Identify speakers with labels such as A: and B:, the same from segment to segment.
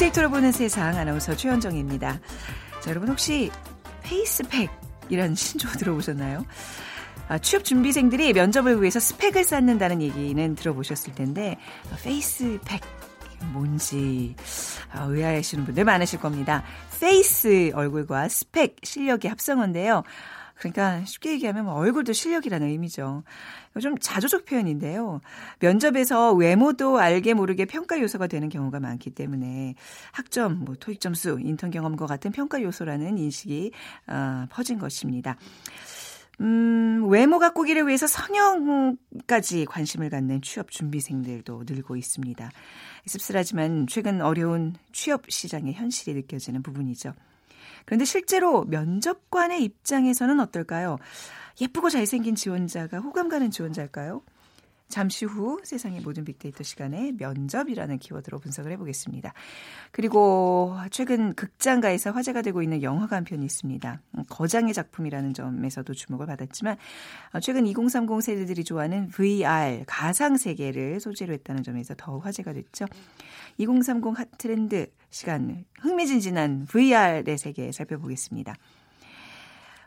A: 빅데이터로 보는 세상 아나운서 최현정입니다. 자, 여러분 혹시 페이스펙이라는 신조어 들어보셨나요? 아, 취업 준비생들이 면접을 위해서 스펙을 쌓는다는 얘기는 들어보셨을 텐데 아, 페이스펙 뭔지 아, 의아해하시는 분들 많으실 겁니다. 페이스 얼굴과 스펙 실력의 합성어인데요. 그러니까 쉽게 얘기하면 뭐 얼굴도 실력이라는 의미죠. 좀 자조적 표현인데요. 면접에서 외모도 알게 모르게 평가 요소가 되는 경우가 많기 때문에 학점, 뭐 토익 점수, 인턴 경험과 같은 평가 요소라는 인식이 어, 퍼진 것입니다. 음, 외모 가 꾸기를 위해서 성형까지 관심을 갖는 취업 준비생들도 늘고 있습니다. 씁쓸하지만 최근 어려운 취업 시장의 현실이 느껴지는 부분이죠. 그런데 실제로 면접관의 입장에서는 어떨까요? 예쁘고 잘생긴 지원자가 호감 가는 지원자일까요? 잠시 후 세상의 모든 빅데이터 시간에 면접이라는 키워드로 분석을 해보겠습니다. 그리고 최근 극장가에서 화제가 되고 있는 영화가 한 편이 있습니다. 거장의 작품이라는 점에서도 주목을 받았지만 최근 2030 세대들이 좋아하는 VR 가상 세계를 소재로 했다는 점에서 더 화제가 됐죠. 2030 핫트렌드 시간 흥미진진한 VR의 세계 살펴보겠습니다.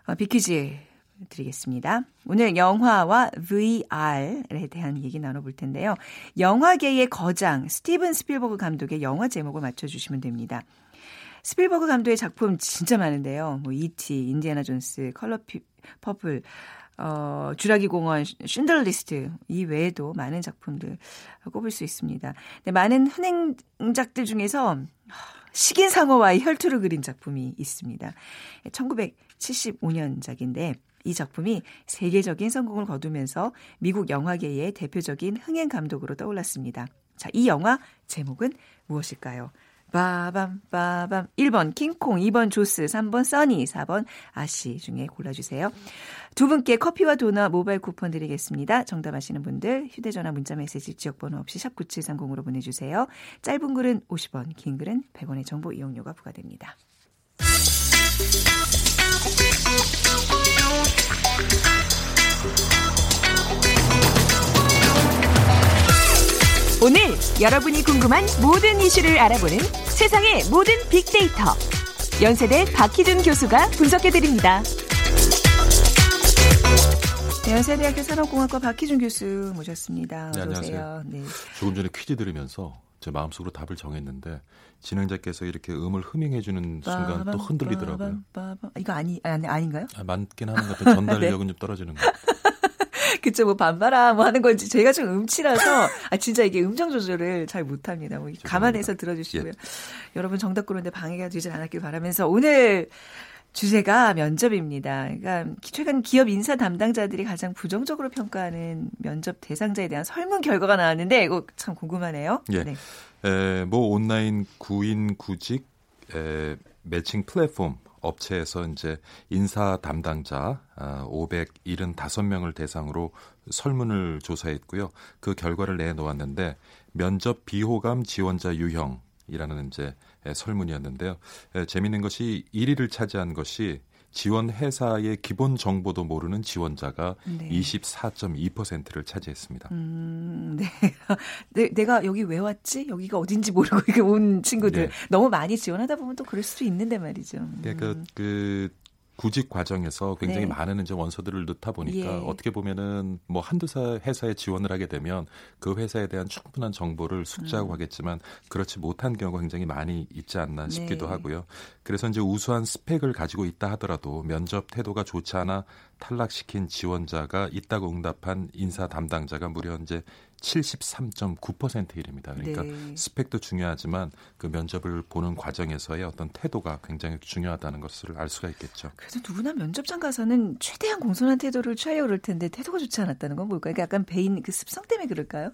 A: 어, 빅퀴즈 드리겠습니다. 오늘 영화와 VR에 대한 얘기 나눠볼 텐데요. 영화계의 거장 스티븐 스필버그 감독의 영화 제목을 맞춰주시면 됩니다. 스필버그 감독의 작품 진짜 많은데요. 뭐 E.T., 인디아나 존스, 컬러 피, 퍼플, 어, 주라기 공원, 쉰들러 리스트 이 외에도 많은 작품들 꼽을 수 있습니다. 네, 많은 흥행작들 중에서 식인상어와의 혈투를 그린 작품이 있습니다. 1975년작인데 이 작품이 세계적인 성공을 거두면서 미국 영화계의 대표적인 흥행 감독으로 떠올랐습니다. 자, 이 영화 제목은 무엇일까요? 빠밤 빠밤 1번 킹콩 2번 조스 3번 써니 4번 아씨 중에 골라주세요. 두 분께 커피와 도넛 모바일 쿠폰 드리겠습니다. 정답 아시는 분들 휴대전화 문자메시지 지역번호 없이 샵 9730으로 보내주세요. 짧은 글은 50원 긴 글은 100원의 정보 이용료가 부과됩니다. 오늘 여러분이 궁금한 모든 이슈를 알아보는 세상의 모든 빅데이터. 연세대 박희준 교수가 분석해드립니다. 네, 연세대학교 산업공학과 박희준 교수 모셨습니다.
B: 네, 안녕하세요. 네. 조금 전에 퀴즈 들으면서 제 마음속으로 답을 정했는데 진행자께서 이렇게 음을 흐밍해주는 순간 또 흔들리더라고요.
A: 이거 아니, 아니 아닌가요?
B: 아, 맞긴 하는 것 같아요. 전달력은 네. 좀 떨어지는 것 같아요.
A: 그쵸, 뭐 반바라 뭐 하는 건지 제가 좀 음치라서 아 진짜 이게 음정 조절을 잘 못합니다. 뭐 감안해서 들어주시고요. 예. 여러분 정답 고르는데 방해가 되지 않았길 바라면서 오늘 주제가 면접입니다. 그러니까 최근 기업 인사 담당자들이 가장 부정적으로 평가하는 면접 대상자에 대한 설문 결과가 나왔는데 이거 참 궁금하네요.
B: 예. 네. 에, 뭐 온라인 구인 구직 에, 매칭 플랫폼 업체에서 이제 인사 담당자 575명을 아, 대상으로 설문을 조사했고요. 그 결과를 내놓았는데 면접 비호감 지원자 유형이라는 이제 설문이었는데요. 재미있는 것이 1위를 차지한 것이 지원 회사의 기본 정보도 모르는 지원자가 네. 24.2%를 차지했습니다. 음,
A: 네. 네. 내가 여기 왜 왔지? 여기가 어딘지 모르고 이렇게 온 친구들 네. 너무 많이 지원하다 보면 또 그럴 수도 있는데 말이죠.
B: 네, 그, 음. 그 구직 과정에서 굉장히 네. 많은 이제 원서들을 넣다 보니까 예. 어떻게 보면은 뭐 한두 사 회사에 지원을 하게 되면 그 회사에 대한 충분한 정보를 숙지하고 음. 하겠지만 그렇지 못한 경우가 굉장히 많이 있지 않나 싶기도 네. 하고요. 그래서 이제 우수한 스펙을 가지고 있다 하더라도 면접 태도가 좋지 않아 탈락시킨 지원자가 있다고 응답한 인사 담당자가 무려 이제 73.9%에 이릅니다. 그러니까 네. 스펙도 중요하지만 그 면접을 보는 과정에서의 어떤 태도가 굉장히 중요하다는 것을 알 수가 있겠죠.
A: 그래서 누구나 면접장 가서는 최대한 공손한 태도를 취하려고 그럴 텐데 태도가 좋지 않았다는 건 뭘까요? 그러니까 약간 배인 그 습성 때문에 그럴까요?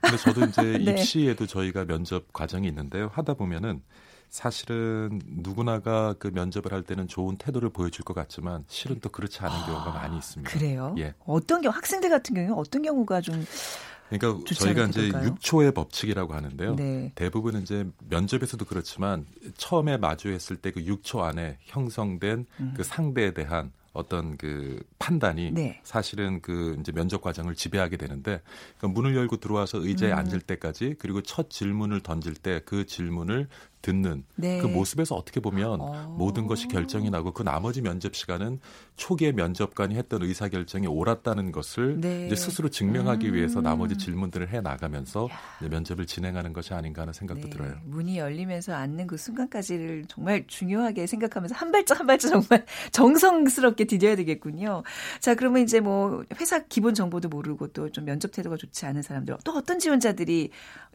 B: 근데 저도 이제 네. 입시에도 저희가 면접 과정이 있는데요. 하다 보면은 사실은 누구나가 그 면접을 할 때는 좋은 태도를 보여줄 것 같지만 실은 또 그렇지 않은 경우가 많이 있습니다.
A: 그래요? 예. 어떤 경우 학생들 같은 경우에 어떤 경우가 좀
B: 그러니까 저희가 이제 될까요? 6초의 법칙이라고 하는데요. 네. 대부분 이제 면접에서도 그렇지만 처음에 마주했을 때 그 6초 안에 형성된 음. 그 상대에 대한 어떤 그 판단이 네. 사실은 그 이제 면접 과정을 지배하게 되는데 그러니까 문을 열고 들어와서 의자에 음. 앉을 때까지 그리고 첫 질문을 던질 때 그 질문을 듣는 네. 그 모습에서 어떻게 보면 어. 모든 것이 결정이 나고 그 나머지 면접 시간은 초기에 면접관이 했던 의사 결정이 옳았다는 것을 네. 이제 스스로 증명하기 음. 위해서 나머지 질문들을 해 나가면서 면접을 진행하는 것이 아닌가 하는 생각도 네. 들어요.
A: 문이 열리면서 앉는 그 순간까지를 정말 중요하게 생각하면서 한 발짝 한 발짝 정말 정성스럽게 디뎌야 되겠군요. 자, 그러면 이제 뭐 회사 기본 정보도 모르고 또 좀 면접 태도가 좋지 않은 사람들 또 어떤 지원자들이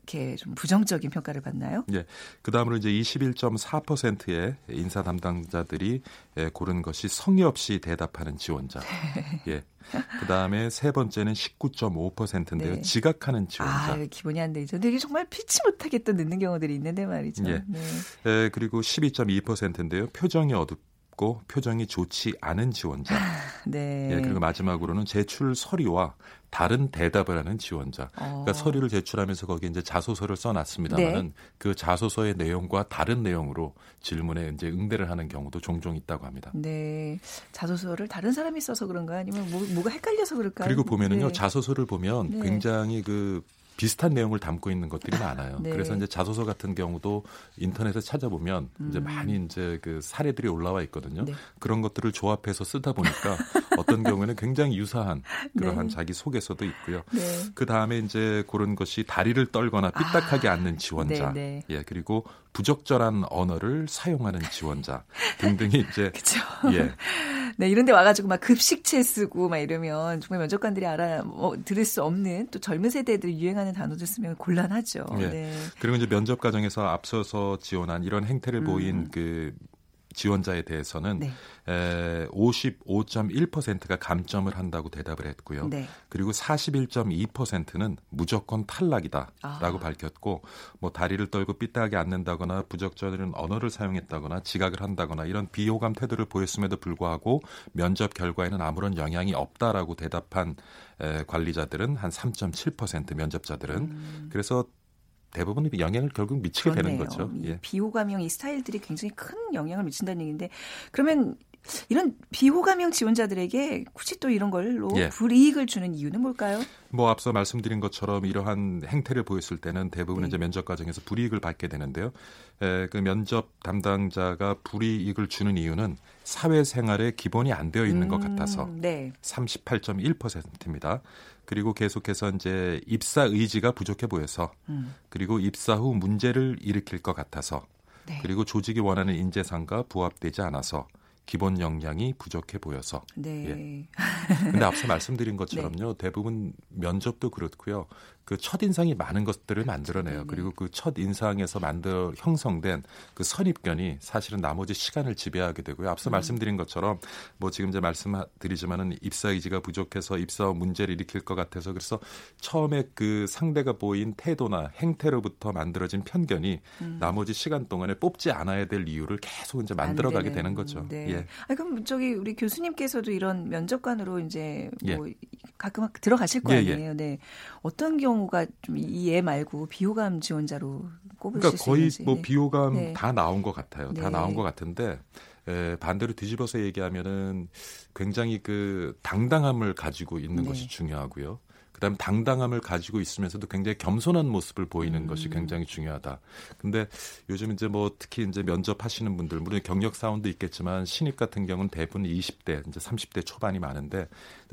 A: 이렇게 좀 부정적인 평가를 받나요?
B: 예. 그 다음으로 이제 21.4%의 인사 담당자들이 예, 고른 것이 성의 없이 대답하는 지원자. 예. 그 다음에 세 번째는 19.5%인데요. 네. 지각하는 지원자.
A: 아, 기본이 안 되죠. 근데 이게 정말 피치 못하게 또 늦는 경우들이 있는데 말이죠.
B: 예. 네. 예, 그리고 12.2%인데요. 표정이 어둡 없고 표정이 좋지 않은 지원자. 네. 예, 그리고 마지막으로는 제출 서류와 다른 대답을 하는 지원자. 그러니까 어. 그러니까 서류를 제출하면서 거기에 이제 자소서를 써놨습니다만은 네. 그 자소서의 내용과 다른 내용으로 질문에 이제 응대를 하는 경우도 종종 있다고 합니다.
A: 네. 자소서를 다른 사람이 써서 그런가 아니면 뭐, 뭐가 헷갈려서 그럴까요?
B: 그리고 보면은요 네. 자소서를 보면 네. 굉장히 그 비슷한 내용을 담고 있는 것들이 많아요. 네. 그래서 이제 자소서 같은 경우도 인터넷에 찾아보면 음. 이제 많이 이제 그 사례들이 올라와 있거든요. 네. 그런 것들을 조합해서 쓰다 보니까 어떤 경우에는 굉장히 유사한 그러한 네. 자기 소개서도 있고요. 네. 그 다음에 이제 그런 것이 다리를 떨거나 삐딱하게 아. 앉는 지원자, 네, 네. 예 그리고 부적절한 언어를 사용하는 지원자 등등이 이제
A: 그쵸. 예. 네, 이런 데 와가지고 막 급식체 쓰고 막 이러면 정말 면접관들이 알아, 뭐, 들을 수 없는 또 젊은 세대들 유행하는 단어들 쓰면 곤란하죠. 예. 네.
B: 그리고 이제 면접 과정에서 앞서서 지원한 이런 행태를 음. 보인 그 지원자에 대해서는 네. 에, 55.1%가 감점을 한다고 대답을 했고요. 네. 그리고 41.2%는 무조건 탈락이다라고 아. 밝혔고 뭐 다리를 떨고 삐딱하게 앉는다거나 부적절한 언어를 사용했다거나 지각을 한다거나 이런 비호감 태도를 보였음에도 불구하고 면접 결과에는 아무런 영향이 없다라고 대답한 에, 관리자들은 한 3.7% 면접자들은 음. 그래서 대부분 영향을 결국 미치게 그렇네요. 되는 거죠.
A: 예. 비호감형 이 스타일들이 굉장히 큰 영향을 미친다는 얘기인데 그러면 이런 비호감형 지원자들에게 굳이 또 이런 걸로 예. 불이익을 주는 이유는 뭘까요?
B: 뭐 앞서 말씀드린 것처럼 이러한 행태를 보였을 때는 대부분 네. 이제 면접 과정에서 불이익을 받게 되는데요. 에, 그 면접 담당자가 불이익을 주는 이유는 사회생활에 기본이 안 되어 있는 음, 것 같아서 네. 38.1%입니다. 그리고 계속해서 이제 입사 의지가 부족해 보여서 음. 그리고 입사 후 문제를 일으킬 것 같아서 네. 그리고 조직이 원하는 인재상과 부합되지 않아서 기본 역량이 부족해 보여서. 네. 예. 근데 앞서 말씀드린 것처럼요. 네. 대부분 면접도 그렇고요. 그 첫 인상이 많은 것들을 만들어내요. 네 그리고 그 첫 인상에서 만들 형성된 그 선입견이 사실은 나머지 시간을 지배하게 되고요. 앞서 음. 말씀드린 것처럼 뭐 지금 이제 말씀드리지만은 입사 의지가 부족해서 입사 문제를 일으킬 것 같아서 그래서 처음에 그 상대가 보인 태도나 행태로부터 만들어진 편견이 음. 나머지 시간 동안에 뽑지 않아야 될 이유를 계속 이제 만들어가게 되는 거죠.
A: 네. 예. 아 그럼 저기 우리 교수님께서도 이런 면접관으로 이제 뭐 예. 가끔 들어가실 거 예, 예. 아니에요. 네. 어떤 경우 경우가 좀 이 애 말고 비호감 지원자로 꼽으실
B: 그러니까 거의 있는지. 뭐 네. 비호감 네. 다 나온 것 같아요. 네. 다 나온 것 같은데 에, 반대로 뒤집어서 얘기하면은 굉장히 그 당당함을 가지고 있는 네. 것이 중요하고요. 그다음에 당당함을 가지고 있으면서도 굉장히 겸손한 모습을 보이는 음. 것이 굉장히 중요하다. 근데 요즘 이제 뭐 특히 이제 면접하시는 분들 물론 경력 사원도 있겠지만 신입 같은 경우는 대부분 20대 이제 30대 초반이 많은데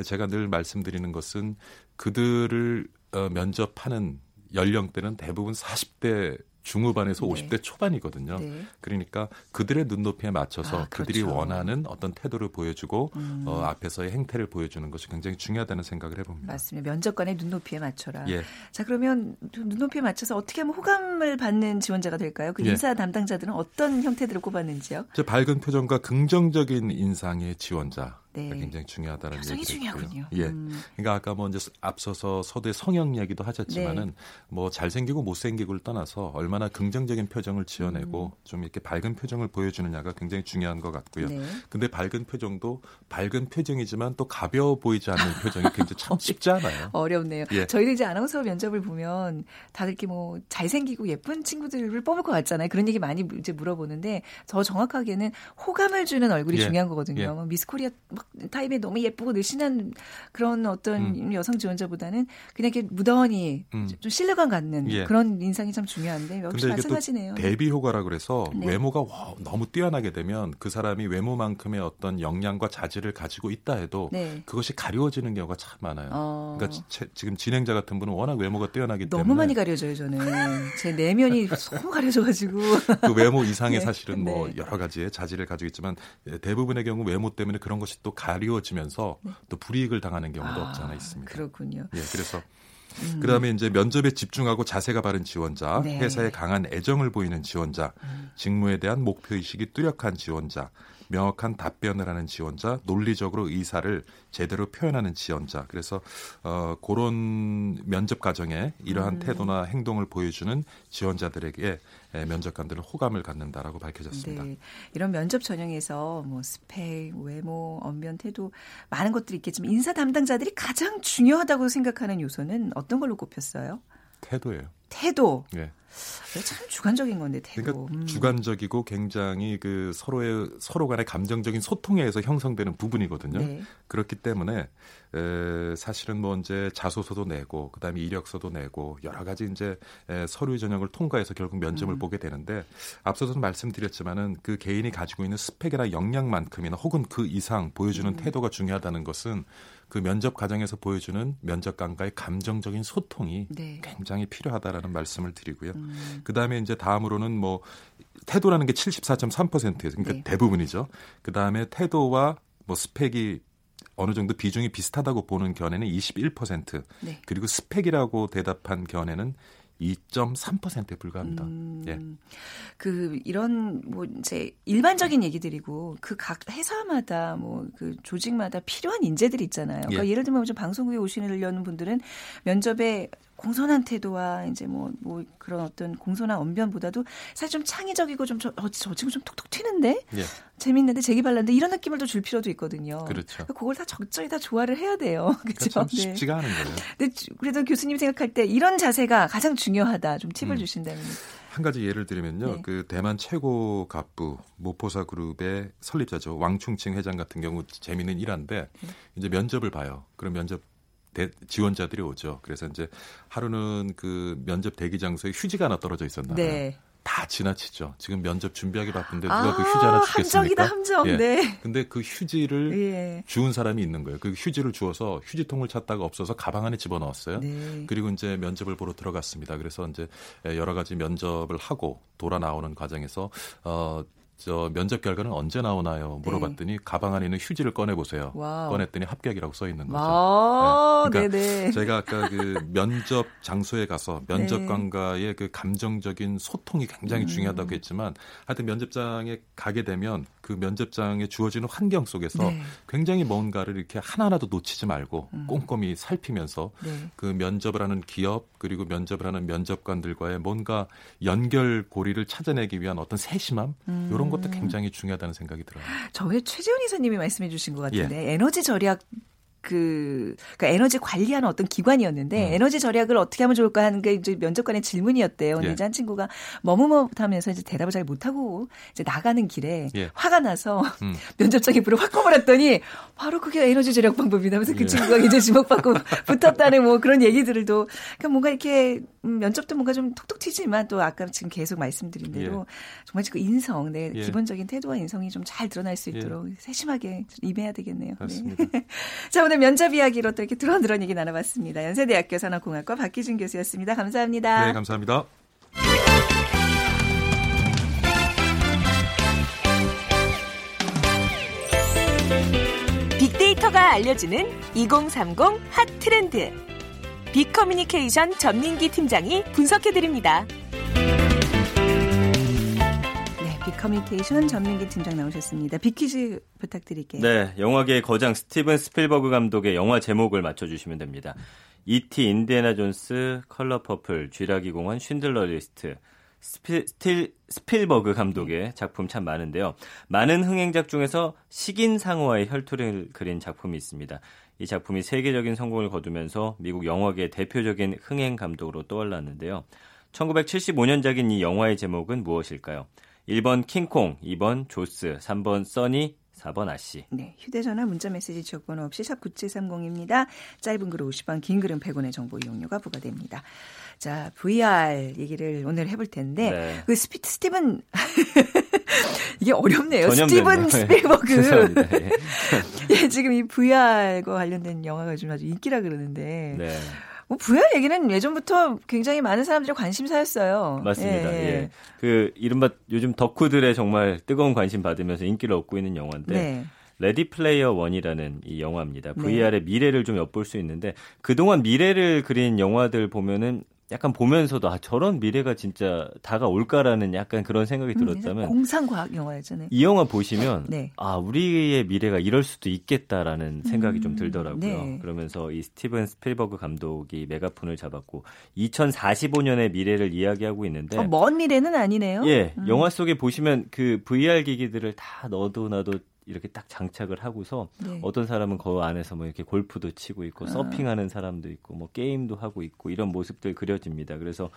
B: 제가 늘 말씀드리는 것은 그들을 어, 면접하는 연령대는 대부분 40대 중후반에서 네. 50대 초반이거든요. 네. 그러니까 그들의 눈높이에 맞춰서 아, 그렇죠. 그들이 원하는 어떤 태도를 보여주고 음. 어, 앞에서의 행태를 보여주는 것이 굉장히 중요하다는 생각을 해봅니다.
A: 맞습니다. 면접관의 눈높이에 맞춰라. 예. 자 그러면 눈높이에 맞춰서 어떻게 하면 호감을 받는 지원자가 될까요? 그 예. 인사 예. 담당자들은 어떤 형태들을 꼽았는지요?
B: 밝은 표정과 긍정적인 인상의 지원자. 네. 굉장히 중요하다는
A: 얘기를 중요하군요.
B: 예. 음. 그러니까 아까 뭐 이제 앞서서 서두의 성형 얘기도 하셨지만은 네. 뭐 잘생기고 못생기고를 떠나서 얼마나 긍정적인 표정을 지어내고 음. 좀 이렇게 밝은 표정을 보여주느냐가 굉장히 중요한 것 같고요. 네. 근데 밝은 표정도 밝은 표정이지만 또 가벼워 보이지 않는 표정이 굉장히 참 쉽지 않아요.
A: 어렵네요. 예. 저희도 이제 아나운서 면접을 보면 다들 이렇게 뭐 잘생기고 예쁜 친구들을 뽑을 것 같잖아요. 그런 얘기 많이 이제 물어보는데 저 정확하게는 호감을 주는 얼굴이 예. 중요한 거거든요. 예. 뭐 미스 코리아 뭐막 타입에 너무 예쁘고 늘씬한 그런 어떤 음. 여성 지원자보다는 그냥 이렇게 무던히 음. 좀 신뢰감 갖는 예. 그런 인상이 참 중요한데 역시 마찬가지네요.
B: 대비 효과라 그래서 네. 외모가 와, 너무 뛰어나게 되면 그 사람이 외모만큼의 어떤 역량과 자질을 가지고 있다 해도 네. 그것이 가려워지는 경우가 참 많아요. 어. 그러니까 제, 지금 진행자 같은 분은 워낙 외모가 뛰어나기
A: 너무
B: 때문에
A: 너무 많이 가려져요 저는 제 내면이 너무 가려져가지고
B: 그 외모 이상의 네. 사실은 뭐 네. 여러 가지의 자질을 가지고 있지만 대부분의 경우 외모 때문에 그런 것이 또 가리워지면서 네. 또 불이익을 당하는 경우도 아, 없지 않아 있습니다.
A: 그렇군요.
B: 예, 그래서 음. 그다음에 이제 면접에 집중하고 자세가 바른 지원자, 네. 회사에 강한 애정을 보이는 지원자, 음. 직무에 대한 목표 의식이 뚜렷한 지원자, 명확한 답변을 하는 지원자, 논리적으로 의사를 제대로 표현하는 지원자. 그래서 어 그런 면접 과정에 이러한 음. 태도나 행동을 보여주는 지원자들에게 면접관들은 호감을 갖는다라고 밝혀졌습니다. 네.
A: 이런 면접 전형에서 뭐 스펙, 외모, 언변, 태도 많은 것들이 있겠지만 인사 담당자들이 가장 중요하다고 생각하는 요소는 어떤 걸로 꼽혔어요?
B: 태도예요.
A: 태도. 네. 참 주관적인 건데 태도.
B: 그러니까 음. 주관적이고 굉장히 그 서로의 서로 간의 감정적인 소통에 의해서 형성되는 부분이거든요. 네. 그렇기 때문에 에, 사실은 뭐 이제 자소서도 내고 그다음에 이력서도 내고 여러 가지 이제 에, 서류 전형을 통과해서 결국 면접을 음. 보게 되는데 앞서서도 말씀드렸지만은 그 개인이 가지고 있는 스펙이나 역량만큼이나 혹은 그 이상 보여주는 음. 태도가 중요하다는 것은 그 면접 과정에서 보여주는 면접관과의 감정적인 소통이 네. 굉장히 필요하다라는 말씀을 드리고요. 음. 그 다음에 이제 다음으로는 뭐 태도라는 게 74.3%예요. 그러니까 네. 대부분이죠. 그 다음에 태도와 뭐 스펙이 어느 정도 비중이 비슷하다고 보는 견해는 21%, 네. 그리고 스펙이라고 대답한 견해는 2.3%에 불과합니다. 음, 예.
A: 그 이런 뭐 이제 일반적인 얘기들이고 그 각 회사마다 뭐 그 조직마다 필요한 인재들이 있잖아요. 그러니까 예. 를 들면 좀 방송국에 오시려는 분들은 면접에 공손한 태도와 이제 뭐, 뭐 그런 어떤 공손한 언변보다도 사실 좀 창의적이고 좀 저, 어, 저 친구 좀 톡톡 튀는데 예. 재밌는데 재기발랄한데 이런 느낌을 또 줄 필요도 있거든요.
B: 그렇죠.
A: 그러니까 그걸 다 적절히 다 조화를 해야 돼요.
B: 그렇죠. 네. 쉽지가 않은 거예요.
A: 근데 그래도 교수님 생각할 때 이런 자세가 가장 중요하다. 좀 팁을 음. 주신다면.
B: 한 가지 예를 들면요. 네. 그 대만 최고 갑부 모포사 그룹의 설립자죠. 왕충칭 회장 같은 경우 재미있는 일화인데 네. 이제 면접을 봐요. 그럼 면접 대, 지원자들이 오죠. 그래서 이제 하루는 그 면접 대기 장소에 휴지가 하나 떨어져 있었나 봐요. 네. 다 지나치죠. 지금 면접 준비하기 바쁜데 누가 아, 그 휴지 하나 주겠습니까?
A: 함정이다 함정. 예. 네.
B: 근데 그 휴지를 예. 주운 사람이 있는 거예요. 그 휴지를 주어서 휴지통을 찾다가 없어서 가방 안에 집어 넣었어요. 네. 그리고 이제 면접을 보러 들어갔습니다. 그래서 이제 여러 가지 면접을 하고 돌아 나오는 과정에서 어 저 면접 결과는 언제 나오나요? 물어봤더니 네. 가방 안에 있는 휴지를 꺼내 보세요. 꺼냈더니 합격이라고 써 있는 거죠. 네. 그러니까 네네. 제가 아까 그 면접 장소에 가서 면접관과의 네. 그 감정적인 소통이 굉장히 음. 중요하다고 했지만 하여튼 면접장에 가게 되면 그 면접장에 주어지는 환경 속에서 네. 굉장히 뭔가를 이렇게 하나하나도 놓치지 말고 음. 꼼꼼히 살피면서 네. 그 면접을 하는 기업 그리고 면접을 하는 면접관들과의 뭔가 연결 고리를 찾아내기 위한 어떤 세심함 음. 이런 것도 굉장히 중요하다는 생각이 들어요.
A: 저회 최재훈 이사님이 말씀해 주신 것 같은데 예. 에너지 절약 그, 그러니까 에너지 관리하는 어떤 기관이었는데 음. 에너지 절약을 어떻게 하면 좋을까 하는 게 이제 면접관의 질문이었대요. 근데 예. 이제 한 친구가 머뭇머뭇하면서 이제 대답을 잘 못하고 이제 나가는 길에 예. 화가 나서 음. 면접장에 불을 확 꺼버렸더니 바로 그게 에너지 절약 방법이다. 그래서 그 예. 친구가 이제 주목받고 붙었다는 뭐 그런 얘기들도 그러니까 뭔가 이렇게 음, 면접도 뭔가 좀 톡톡 튀지만 또 아까 지금 계속 말씀드린 대로 예. 정말 그 인성, 내 예. 기본적인 태도와 인성이 좀 잘 드러날 수 있도록 세심하게 임해야 되겠네요.
B: 맞습니다. 네.
A: 자, 오늘 면접 이야기로 또 이렇게 드런드런 얘기 나눠봤습니다. 연세대학교 산업공학과 박기준 교수였습니다. 감사합니다.
B: 네, 감사합니다.
C: 빅데이터가 알려주는 2030 핫 트렌드. 빅커뮤니케이션 전민기 팀장이 분석해드립니다.
A: 커뮤니케이션 전민기 팀장 나오셨습니다. 빅퀴즈 부탁드릴게요.
D: 네, 영화계의 거장 스티븐 스필버그 감독의 영화 제목을 맞춰주시면 됩니다. E.T. 인디애나 존스, 컬러 퍼플, 쥐라기 공원, 쉰들러 리스트, 스필, 스틸, 스필버그 감독의 작품 참 많은데요. 많은 흥행작 중에서 식인상어와의 혈투를 그린 작품이 있습니다. 이 작품이 세계적인 성공을 거두면서 미국 영화계 대표적인 흥행 감독으로 떠올랐는데요. 1975년작인 이 영화의 제목은 무엇일까요? 1번 킹콩, 2번 조스, 3번 써니, 4번 아씨.
A: 네, 휴대전화 문자메시지 지역번호 없이 샵 9730입니다. 짧은 글은 50원, 긴 글은 100원의 정보 이용료가 부과됩니다. 자, VR 얘기를 오늘 해볼 텐데 네. 그 스피, 스티븐 이게 어렵네요. 스티븐 스필버그. 예. 예, 지금 이 VR과 관련된 영화가 좀 아주 인기라 그러는데. 네. 뭐 VR 얘기는 예전부터 굉장히 많은 사람들의 관심사였어요.
D: 맞습니다. 예, 예. 예. 그 이른바 요즘 덕후들의 정말 뜨거운 관심 받으면서 인기를 얻고 있는 영화인데 네. 레디 플레이어 원이라는 이 영화입니다. VR의 네. 미래를 좀 엿볼 수 있는데 그동안 미래를 그린 영화들 보면은 약간 보면서도 아 저런 미래가 진짜 다가올까라는 약간 그런 생각이 음, 들었다면
A: 음, 공상과학 영화였잖아요.
D: 이 영화 보시면 네. 아 우리의 미래가 이럴 수도 있겠다라는 생각이 음, 좀 들더라고요. 네. 그러면서 이 스티븐 스필버그 감독이 메가폰을 잡았고 2045년의 미래를 이야기하고 있는데
A: 어, 먼 미래는 아니네요.
D: 예, 음. 영화 속에 보시면 그 VR 기기들을 다 넣어도 놔도 이렇게 딱 장착을 하고서 네. 어떤 사람은 그 안에서 뭐 이렇게 골프도 치고 있고 아. 서핑하는 사람도 있고 뭐 게임도 하고 있고 이런 모습들 그려집니다. 그래서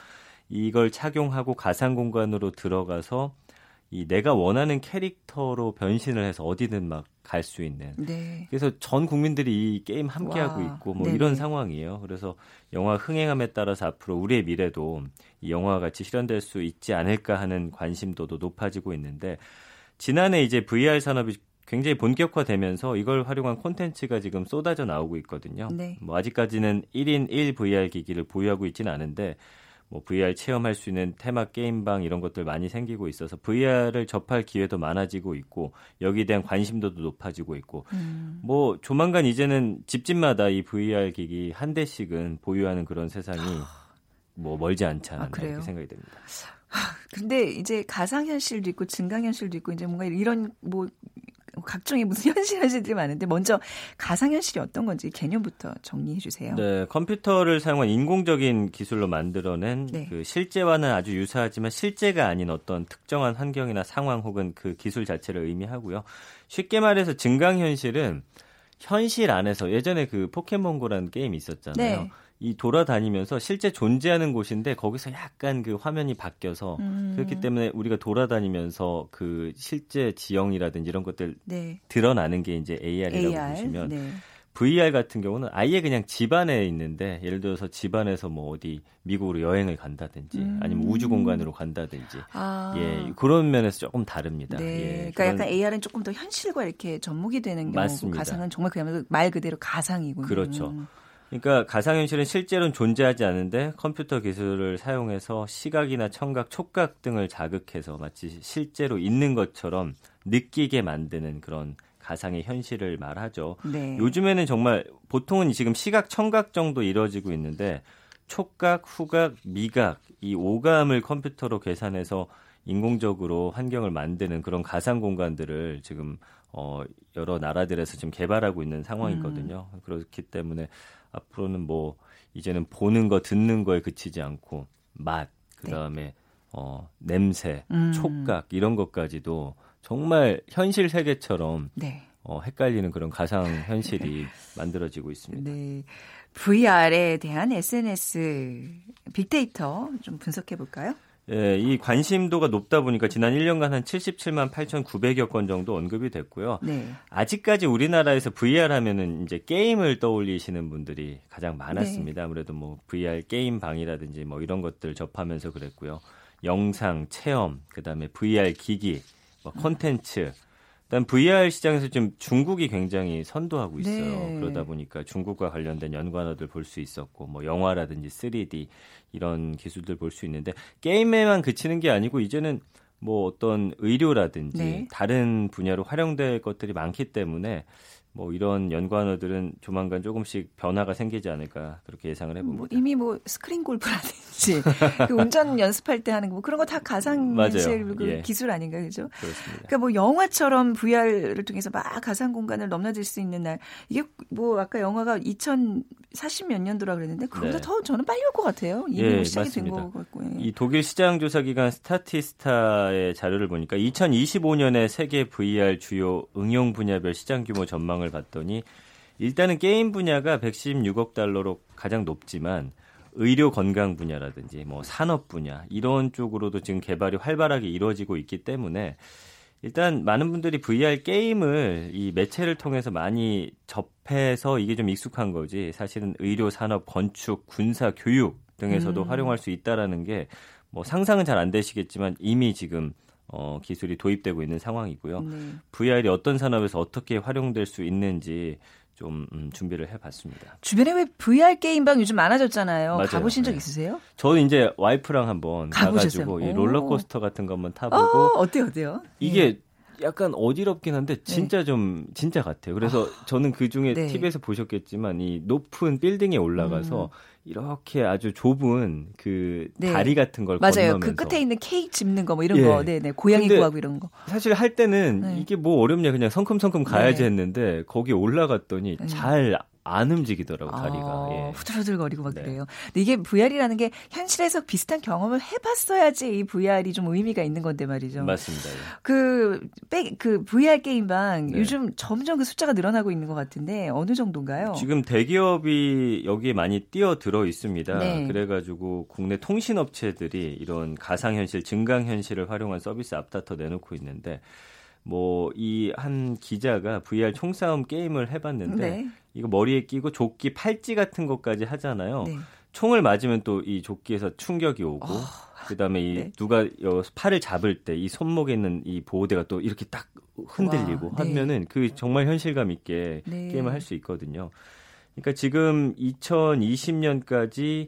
D: 이걸 착용하고 가상 공간으로 들어가서 이 내가 원하는 캐릭터로 변신을 해서 어디든 막 갈 수 있는. 네. 그래서 전 국민들이 이 게임 함께 와. 하고 있고 뭐 네네. 이런 상황이에요. 그래서 영화 흥행함에 따라서 앞으로 우리의 미래도 이 영화와 같이 실현될 수 있지 않을까 하는 관심도도 높아지고 있는데 지난해 이제 VR 산업이 굉장히 본격화되면서 이걸 활용한 콘텐츠가 지금 쏟아져 나오고 있거든요. 네. 뭐 아직까지는 1인 1 VR 기기를 보유하고 있지는 않은데 뭐 VR 체험할 수 있는 테마 게임방 이런 것들 많이 생기고 있어서 VR을 접할 기회도 많아지고 있고 여기에 대한 관심도도 높아지고 있고 음. 뭐 조만간 이제는 집집마다 이 VR 기기 한 대씩은 보유하는 그런 세상이 뭐 멀지 않지 않나 아, 이렇게 생각이 됩니다.
A: 근데 이제 가상현실도 있고 증강현실도 있고 이제 뭔가 이런 뭐 각종의 무슨 현실 현실들이 많은데 먼저 가상 현실이 어떤 건지 개념부터 정리해 주세요.
D: 네, 컴퓨터를 사용한 인공적인 기술로 만들어낸 네. 그 실제와는 아주 유사하지만 실제가 아닌 어떤 특정한 환경이나 상황 혹은 그 기술 자체를 의미하고요. 쉽게 말해서 증강 현실은 현실 안에서 예전에 그 포켓몬고라는 게임이 있었잖아요. 네. 이 돌아다니면서 실제 존재하는 곳인데 거기서 약간 그 화면이 바뀌어서 음. 그렇기 때문에 우리가 돌아다니면서 그 실제 지형이라든지 이런 것들 네. 드러나는 게 이제 AR이라고 AR? 보시면 네. VR 같은 경우는 아예 그냥 집안에 있는데 예를 들어서 집안에서 뭐 어디 미국으로 여행을 간다든지 음. 아니면 우주 공간으로 간다든지 아. 예 그런 면에서 조금 다릅니다. 네.
A: 예, 그러니까 그런... 약간 AR은 조금 더 현실과 이렇게 접목이 되는 경우고 가상은 정말 그야말로 말 그대로 가상이군요.
D: 그렇죠. 그러니까 가상현실은 실제로는 존재하지 않는데 컴퓨터 기술을 사용해서 시각이나 청각, 촉각 등을 자극해서 마치 실제로 있는 것처럼 느끼게 만드는 그런 가상의 현실을 말하죠. 네. 요즘에는 정말 보통은 지금 시각, 청각 정도 이루어지고 있는데 촉각, 후각, 미각 이 오감을 컴퓨터로 계산해서 인공적으로 환경을 만드는 그런 가상 공간들을 지금 어 여러 나라들에서 지금 개발하고 있는 상황이거든요. 음. 그렇기 때문에 앞으로는 뭐 이제는 보는 거 듣는 거에 그치지 않고 맛 그다음에 네. 어 냄새, 음. 촉각 이런 것까지도 정말 현실 세계처럼 네. 어, 헷갈리는 그런 가상 현실이 만들어지고 있습니다. 네.
A: VR에 대한 SNS 빅데이터 좀 분석해 볼까요?
D: 예, 이 관심도가 높다 보니까 지난 1년간 한 77만 8,900여 건 정도 언급이 됐고요. 네. 아직까지 우리나라에서 VR 하면은 이제 게임을 떠올리시는 분들이 가장 많았습니다. 네. 아무래도 뭐 VR 게임 방이라든지 뭐 이런 것들 접하면서 그랬고요. 영상, 체험, 그다음에 VR 기기, 뭐 콘텐츠, 일단 VR 시장에서 좀 중국이 굉장히 선도하고 있어요. 네. 그러다 보니까 중국과 관련된 연관어들 볼 수 있었고 뭐 영화라든지 3D 이런 기술들 볼 수 있는데 게임에만 그치는 게 아니고 이제는 뭐 어떤 의료라든지 네. 다른 분야로 활용될 것들이 많기 때문에 뭐 이런 연관어들은 조만간 조금씩 변화가 생기지 않을까 그렇게 예상을 해봅니다.
A: 뭐 이미 뭐 스크린 골프라든지 그 운전 연습할 때 하는 거 뭐 그런 거 다 가상 현실 그 예. 기술 아닌가 그죠? 그렇습니다. 그러니까 뭐 영화처럼 VR을 통해서 막 가상 공간을 넘나들 수 있는 날 이게 뭐 아까 영화가 2040 몇 년도라 그랬는데 그보다 네. 더 저는 빨리 올 것 같아요. 이미 예, 시작이 된 것 같고. 예.
D: 이 독일 시장 조사 기관 스타티스타의 자료를 보니까 2025년에 세계 VR 주요 응용 분야별 시장 규모 전망을 전망을 봤더니 일단은 게임 분야가 116억 달러로 가장 높지만 의료 건강 분야라든지 뭐 산업 분야 이런 쪽으로도 지금 개발이 활발하게 이루어지고 있기 때문에 일단 많은 분들이 VR 게임을 이 매체를 통해서 많이 접해서 이게 좀 익숙한 거지. 사실은 의료, 산업, 건축, 군사, 교육 등에서도 음. 활용할 수 있다라는 게 뭐 상상은 잘 안 되시겠지만 이미 지금 어, 기술이 도입되고 있는 상황이고요. 네. VR이 어떤 산업에서 어떻게 활용될 수 있는지 좀 음, 준비를 해봤습니다.
A: 주변에 왜 VR 게임방 요즘 많아졌잖아요. 맞아요. 가보신 적 네. 있으세요?
D: 저는 이제 와이프랑 한번 가보셨어요? 가가지고 이 롤러코스터 같은 거 한번 타보고
A: 어, 어때요, 어때요?
D: 이게 예. 약간 어지럽긴 한데 네. 진짜 네. 좀 진짜 같아요. 그래서 아, 저는 그 중에 네. TV에서 보셨겠지만 이 높은 빌딩에 올라가서 음. 이렇게 아주 좁은 그 네. 다리 같은 걸 맞아요.
A: 그 건너면서 그 끝에 있는 케이크 집는 거 뭐 이런 예. 거, 네네 고양이 구하고 이런 거.
D: 사실 할 때는 네. 이게 뭐 어렵냐 그냥 성큼성큼 가야지 네. 했는데 거기 올라갔더니 네. 잘 안 움직이더라고 다리가. 아,
A: 예. 후들후들거리고 막 네. 그래요. 근데 이게 VR이라는 게 현실에서 비슷한 경험을 해봤어야지 이 VR이 좀 의미가 있는 건데 말이죠.
D: 맞습니다. 예.
A: 그, 백, 그 VR 게임방 네. 요즘 점점 그 숫자가 늘어나고 있는 것 같은데 어느 정도인가요?
D: 지금 대기업이 여기에 많이 뛰어들어 있습니다. 네. 그래가지고 국내 통신업체들이 이런 가상현실, 증강현실을 활용한 서비스 앞다퉈 내놓고 있는데 뭐 이 한 기자가 VR 총싸움 게임을 해봤는데 네. 이거 머리에 끼고 조끼 팔찌 같은 것까지 하잖아요. 네. 총을 맞으면 또 이 조끼에서 충격이 오고 어, 그다음에 이 네. 누가 팔을 잡을 때 이 손목에 있는 이 보호대가 또 이렇게 딱 흔들리고 와, 네. 하면은 그 정말 현실감 있게 네. 게임을 할 수 있거든요. 그러니까 지금 2020년까지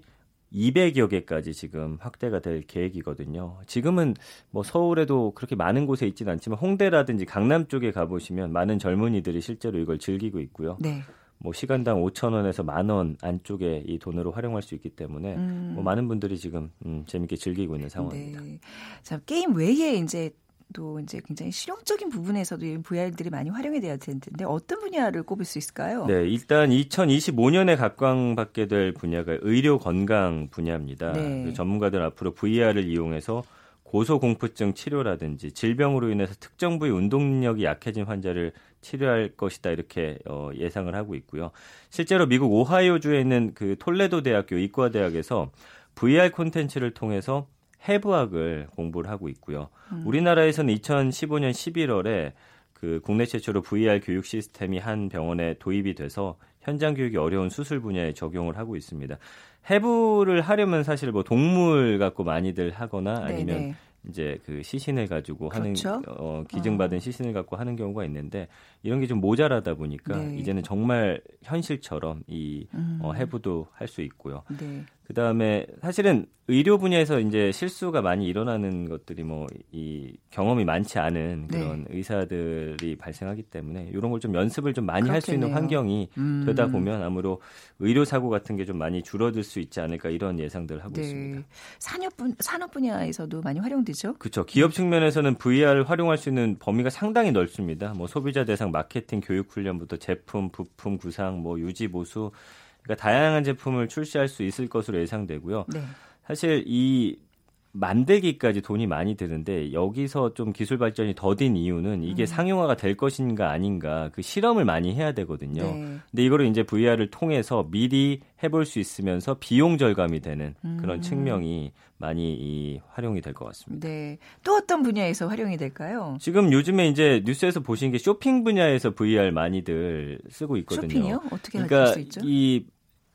D: 200여 개까지 지금 확대가 될 계획이거든요. 지금은 뭐 서울에도 그렇게 많은 곳에 있지는 않지만 홍대라든지 강남 쪽에 가보시면 많은 젊은이들이 실제로 이걸 즐기고 있고요. 네. 뭐 시간당 5천 원에서 만 원 안쪽에 이 돈으로 활용할 수 있기 때문에 음. 뭐 많은 분들이 지금 음, 재밌게 즐기고 있는 상황입니다. 네.
A: 자 게임 외에 이제 또 이제 굉장히 실용적인 부분에서도 VR들이 많이 활용이 되어야 되는데 어떤 분야를 꼽을 수 있을까요?
D: 네, 일단 2025년에 각광받게 될 분야가 의료 건강 분야입니다. 네. 그 전문가들 앞으로 VR을 이용해서 고소공포증 치료라든지 질병으로 인해서 특정 부위 운동 능력이 약해진 환자를 치료할 것이다 이렇게 어, 예상을 하고 있고요. 실제로 미국 오하이오주에 있는 그 톨레도 대학교 이과대학에서 VR 콘텐츠를 통해서 해부학을 공부를 하고 있고요. 음. 우리나라에서는 2015년 11월에 그 국내 최초로 VR 교육 시스템이 한 병원에 도입이 돼서 현장 교육이 어려운 수술 분야에 적용을 하고 있습니다. 해부를 하려면 사실 뭐 동물 갖고 많이들 하거나 아니면 네네. 이제 그 시신을 가지고 그렇죠? 하는 어, 기증받은 어. 시신을 갖고 하는 경우가 있는데 이런 게 좀 모자라다 보니까 네. 이제는 정말 현실처럼 이 음. 어, 해부도 할 수 있고요. 네. 그 다음에 사실은 의료 분야에서 이제 실수가 많이 일어나는 것들이 뭐 이 경험이 많지 않은 네. 그런 네. 의사들이 발생하기 때문에 이런 걸 좀 연습을 좀 많이 할 수 있는 환경이 음. 되다 보면 아무로 의료 사고 같은 게 좀 많이 줄어들 수 있지 않을까 이런 예상들을 하고 네. 있습니다.
A: 산업 분 산업 분야에서도 많이 활용되죠?
D: 그렇죠. 기업 측면에서는 VR을 활용할 수 있는 범위가 상당히 넓습니다. 뭐 소비자 대상 마케팅, 교육 훈련부터 제품, 부품 구상, 뭐 유지 보수 그러니까 다양한 제품을 출시할 수 있을 것으로 예상되고요. 네. 사실 이 만들기까지 돈이 많이 드는데 여기서 좀 기술 발전이 더딘 이유는 이게 음. 상용화가 될 것인가 아닌가 그 실험을 많이 해야 되거든요. 네. 근데 이거를 이제 VR을 통해서 미리 해볼 수 있으면서 비용 절감이 되는 그런 음. 측면이 많이 이 활용이 될 것 같습니다.
A: 네. 또 어떤 분야에서 활용이 될까요?
D: 지금 요즘에 이제 뉴스에서 보신 게 쇼핑 분야에서 VR 많이들 쓰고 있거든요.
A: 쇼핑이요? 어떻게 그러니까 할수 있죠?
D: 이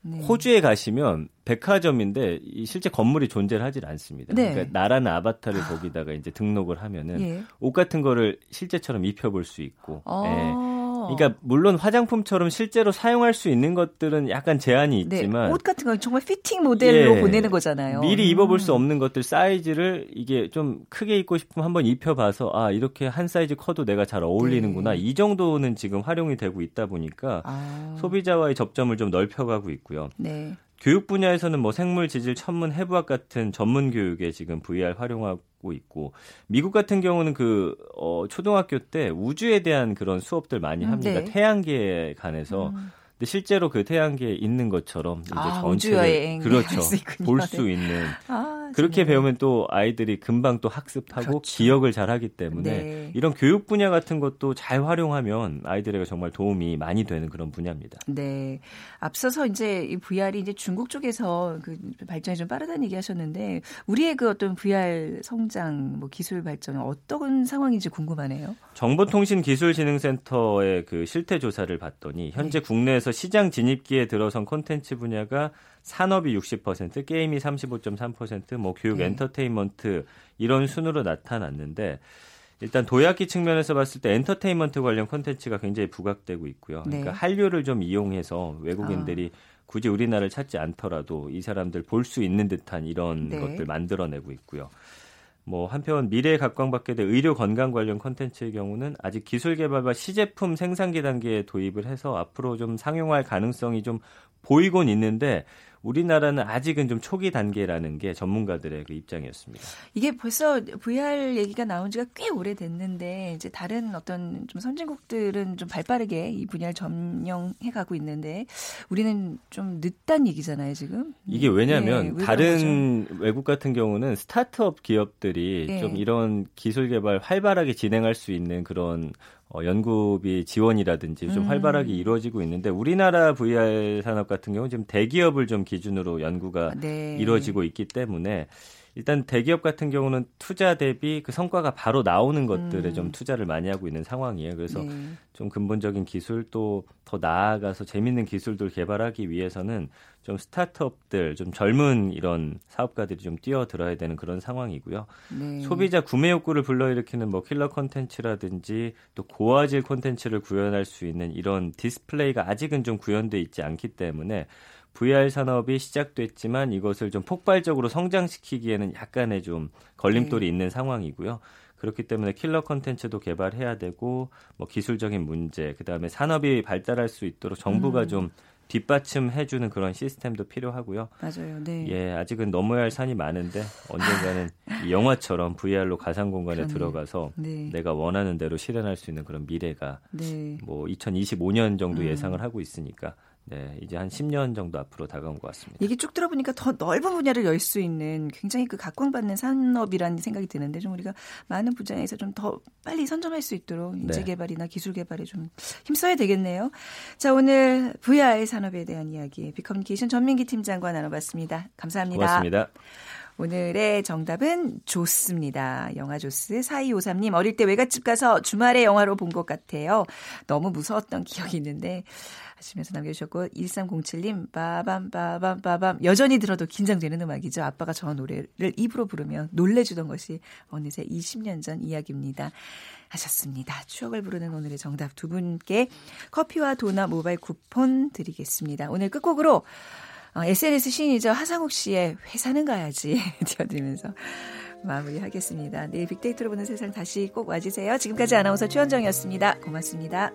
D: 네. 호주에 가시면 백화점인데 실제 건물이 존재를 하질 않습니다. 네. 그러니까 나라는 아바타를 아. 거기다가 이제 등록을 하면은 예. 옷 같은 거를 실제처럼 입혀볼 수 있고. 아. 예. 그러니까 물론 화장품처럼 실제로 사용할 수 있는 것들은 약간 제한이 네, 있지만
A: 네, 옷 같은 건 정말 피팅 모델로 예, 보내는 거잖아요.
D: 미리 입어볼 수 음. 없는 것들 사이즈를 이게 좀 크게 입고 싶으면 한번 입혀봐서 아 이렇게 한 사이즈 커도 내가 잘 어울리는구나 네. 이 정도는 지금 활용이 되고 있다 보니까 아. 소비자와의 접점을 좀 넓혀가고 있고요. 네. 교육 분야에서는 뭐 생물, 지질, 천문, 해부학 같은 전문 교육에 지금 VR 활용하고 있고 미국 같은 경우는 그 어, 초등학교 때 우주에 대한 그런 수업들 많이 음, 합니다. 네. 태양계에 관해서. 음. 근데 실제로 그 태양계에 있는 것처럼 이제
A: 아, 전체를
D: 그렇죠 볼 수 있는
A: 아,
D: 그렇게 배우면 또 아이들이 금방 또 학습하고 그렇죠. 기억을 잘하기 때문에 네. 이런 교육 분야 같은 것도 잘 활용하면 아이들에게 정말 도움이 많이 되는 그런 분야입니다.
A: 네. 앞서서 이제 이 VR이 이제 중국 쪽에서 그 발전이 좀 빠르다는 얘기하셨는데 우리의 그 어떤 VR 성장, 뭐 기술 발전은 어떤 상황인지 궁금하네요.
D: 정보통신기술진흥센터의 그 실태 조사를 봤더니 현재 네. 국내에서 시장 진입기에 들어선 콘텐츠 분야가 산업이 60%, 게임이 35.3%, 뭐 교육 네. 엔터테인먼트 이런 순으로 나타났는데 일단 도약기 측면에서 봤을 때 엔터테인먼트 관련 콘텐츠가 굉장히 부각되고 있고요. 그러니까 네. 한류를 좀 이용해서 외국인들이 아. 굳이 우리나라를 찾지 않더라도 이 사람들 볼 수 있는 듯한 이런 네. 것들 만들어내고 있고요. 뭐 한편 미래에 각광받게 될 의료 건강 관련 콘텐츠의 경우는 아직 기술 개발과 시제품 생산기 단계에 도입을 해서 앞으로 좀 상용화할 가능성이 좀 보이곤 있는데 우리나라는 아직은 좀 초기 단계라는 게 전문가들의 그 입장이었습니다.
A: 이게 벌써 VR 얘기가 나온 지가 꽤 오래됐는데 이제 다른 어떤 좀 선진국들은 좀 발빠르게 이 분야를 점령해 가고 있는데 우리는 좀 늦단 얘기잖아요, 지금.
D: 이게 왜냐하면 네, 다른 외국 같은 경우는 스타트업 기업들이 네. 좀 이런 기술 개발 활발하게 진행할 수 있는 그런 어, 연구비 지원이라든지 좀 음. 활발하게 이루어지고 있는데 우리나라 VR 산업 같은 경우 는 지금 대기업을 좀 기준으로 연구가 아, 네. 이루어지고 있기 때문에 일단 대기업 같은 경우는 투자 대비 그 성과가 바로 나오는 것들에 음. 좀 투자를 많이 하고 있는 상황이에요. 그래서 네. 좀 근본적인 기술 또 더 나아가서 재밌는 기술들 개발하기 위해서는 좀 스타트업들, 좀 젊은 이런 사업가들이 좀 뛰어들어야 되는 그런 상황이고요. 네. 소비자 구매 욕구를 불러일으키는 뭐 킬러 콘텐츠라든지 또 고화질 콘텐츠를 구현할 수 있는 이런 디스플레이가 아직은 좀 구현돼 있지 않기 때문에 VR 산업이 시작됐지만 이것을 좀 폭발적으로 성장시키기에는 약간의 좀 걸림돌이 네. 있는 상황이고요. 그렇기 때문에 킬러 컨텐츠도 개발해야 되고 뭐 기술적인 문제, 그다음에 산업이 발달할 수 있도록 정부가 음. 좀 뒷받침해주는 그런 시스템도 필요하고요.
A: 맞아요. 네.
D: 예, 아직은 넘어야 할 산이 많은데 언젠가는 영화처럼 VR로 가상 공간에 들어가서 네. 내가 원하는 대로 실현할 수 있는 그런 미래가 네. 뭐 2025년 정도 음. 예상을 하고 있으니까 네, 이제 한 10년 정도 앞으로 다가온 것 같습니다.
A: 얘기 쭉 들어보니까 더 넓은 분야를 열 수 있는 굉장히 그 각광받는 산업이라는 생각이 드는데 좀 우리가 많은 분야에서 좀 더 빨리 선점할 수 있도록 인재 네. 개발이나 기술 개발에 좀 힘써야 되겠네요. 자, 오늘 VR 산업에 대한 이야기 비커뮤니케이션 전민기 팀장과 나눠봤습니다. 감사합니다.
D: 고맙습니다.
A: 오늘의 정답은 조스입니다. 영화 조스 4253님 어릴 때 외갓집 가서 주말에 영화로 본 것 같아요. 너무 무서웠던 기억이 있는데 하시면서 남겨주셨고 1307님 빠밤 빠밤 빠밤 여전히 들어도 긴장되는 음악이죠. 아빠가 저 노래를 입으로 부르면 놀래주던 것이 어느새 20년 전 이야기입니다. 하셨습니다. 추억을 부르는 오늘의 정답 두 분께 커피와 도넛 모바일 쿠폰 드리겠습니다. 오늘 끝곡으로 어, SNS 신이죠. 하상욱 씨의 회사는 가야지 띄워드리면서 마무리하겠습니다. 내일 빅데이터로 보는 세상 다시 꼭 와주세요. 지금까지 아나운서 최원정이었습니다. 고맙습니다.